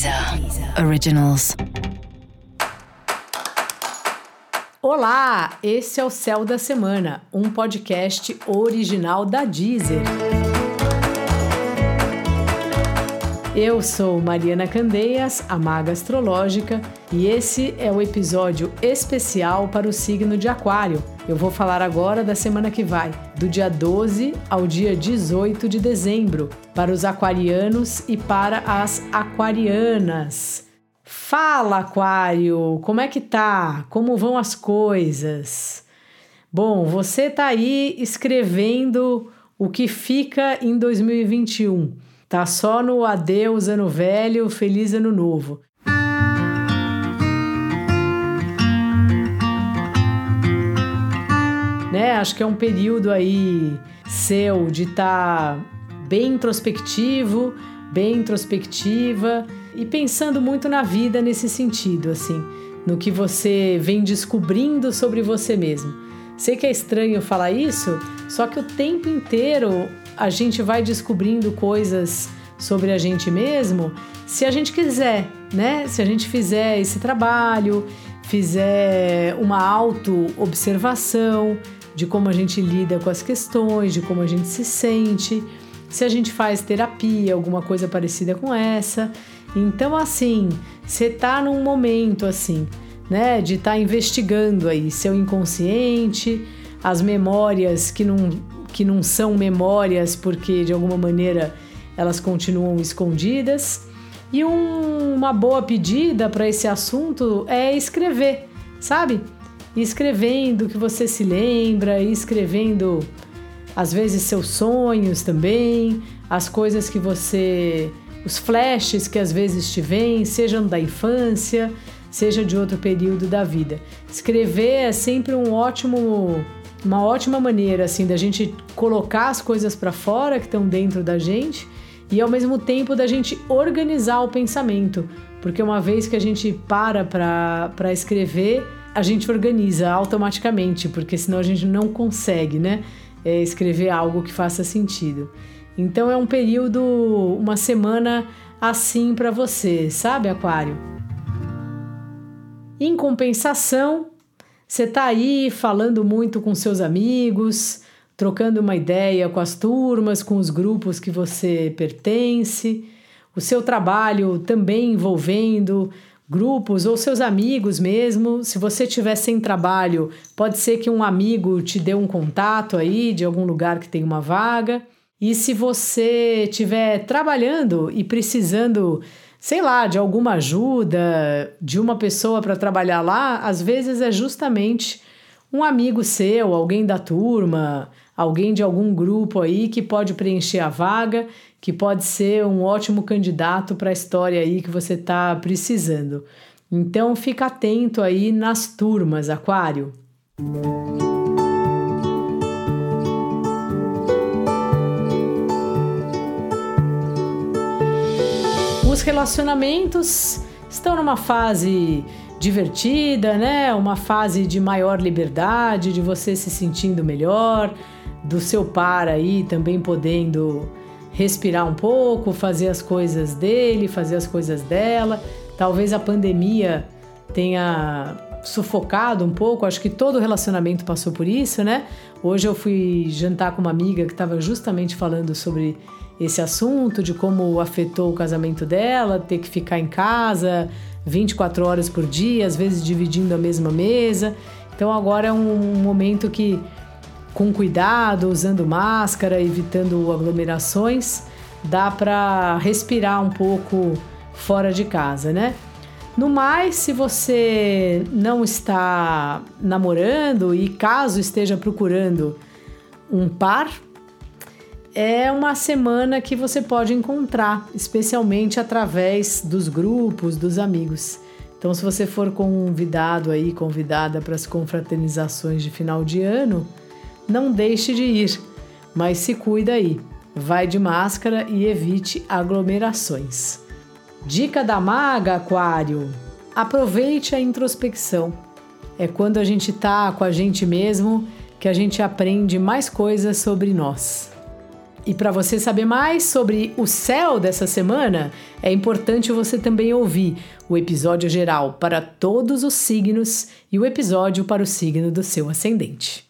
Deezer Originals. Olá, esse é o Céu da Semana, um podcast original da Deezer. Eu sou Mariana Candeias, a maga astrológica, e esse é o episódio especial para o signo de Aquário. Eu vou falar agora da semana que vai, do dia 12 ao dia 18 de dezembro, para os aquarianos e para as aquarianas. Fala, Aquário, como é que tá? Como vão as coisas? Bom, você tá aí escrevendo o que fica em 2021 Tá só no adeus ano velho, feliz ano novo. Né? Acho que é um período aí seu de estar tá bem introspectivo, bem introspectiva e pensando muito na vida nesse sentido, assim, no que você vem descobrindo sobre você mesmo. Sei que é estranho falar isso, só que o tempo inteiro a gente vai descobrindo coisas sobre a gente mesmo se a gente quiser, né? Se a gente fizer esse trabalho, fizer uma auto-observação de como a gente lida com as questões, de como a gente se sente, se a gente faz terapia, alguma coisa parecida com essa. Então, assim, você tá num momento assim, né, de estar tá investigando aí seu inconsciente, as memórias que não que não são memórias porque de alguma maneira elas continuam escondidas. E um, uma boa pedida para esse assunto é escrever, sabe? escrevendo o que você se lembra, escrevendo às vezes seus sonhos também, as coisas que você. os flashes que às vezes te vêm, sejam da infância, seja de outro período da vida. Escrever é sempre um ótimo uma ótima maneira assim da gente colocar as coisas para fora que estão dentro da gente e ao mesmo tempo da gente organizar o pensamento, porque uma vez que a gente para para escrever, a gente organiza automaticamente, porque senão a gente não consegue, né, é, escrever algo que faça sentido. Então é um período, uma semana assim para você, sabe, Aquário? Em compensação, você está aí falando muito com seus amigos, trocando uma ideia com as turmas, com os grupos que você pertence, o seu trabalho também envolvendo grupos ou seus amigos mesmo. Se você tiver sem trabalho, pode ser que um amigo te dê um contato aí de algum lugar que tem uma vaga. E se você estiver trabalhando e precisando sei lá, de alguma ajuda de uma pessoa para trabalhar lá, às vezes é justamente um amigo seu, alguém da turma, alguém de algum grupo aí que pode preencher a vaga, que pode ser um ótimo candidato para a história aí que você está precisando. Então fica atento aí nas turmas, Aquário. os relacionamentos estão numa fase divertida, né? Uma fase de maior liberdade, de você se sentindo melhor, do seu par aí também podendo respirar um pouco, fazer as coisas dele, fazer as coisas dela. Talvez a pandemia tenha sufocado um pouco, acho que todo relacionamento passou por isso, né? Hoje eu fui jantar com uma amiga que estava justamente falando sobre esse assunto, de como afetou o casamento dela, ter que ficar em casa 24 horas por dia, às vezes dividindo a mesma mesa. Então agora é um momento que, com cuidado, usando máscara, evitando aglomerações, dá para respirar um pouco fora de casa, né? No mais, se você não está namorando e caso esteja procurando um par, é uma semana que você pode encontrar, especialmente através dos grupos, dos amigos. Então, se você for convidado aí, convidada para as confraternizações de final de ano, não deixe de ir, mas se cuida aí. Vai de máscara e evite aglomerações. Dica da maga, Aquário: aproveite a introspecção. É quando a gente tá com a gente mesmo que a gente aprende mais coisas sobre nós. E para você saber mais sobre o céu dessa semana, é importante você também ouvir o episódio geral para todos os signos e o episódio para o signo do seu ascendente.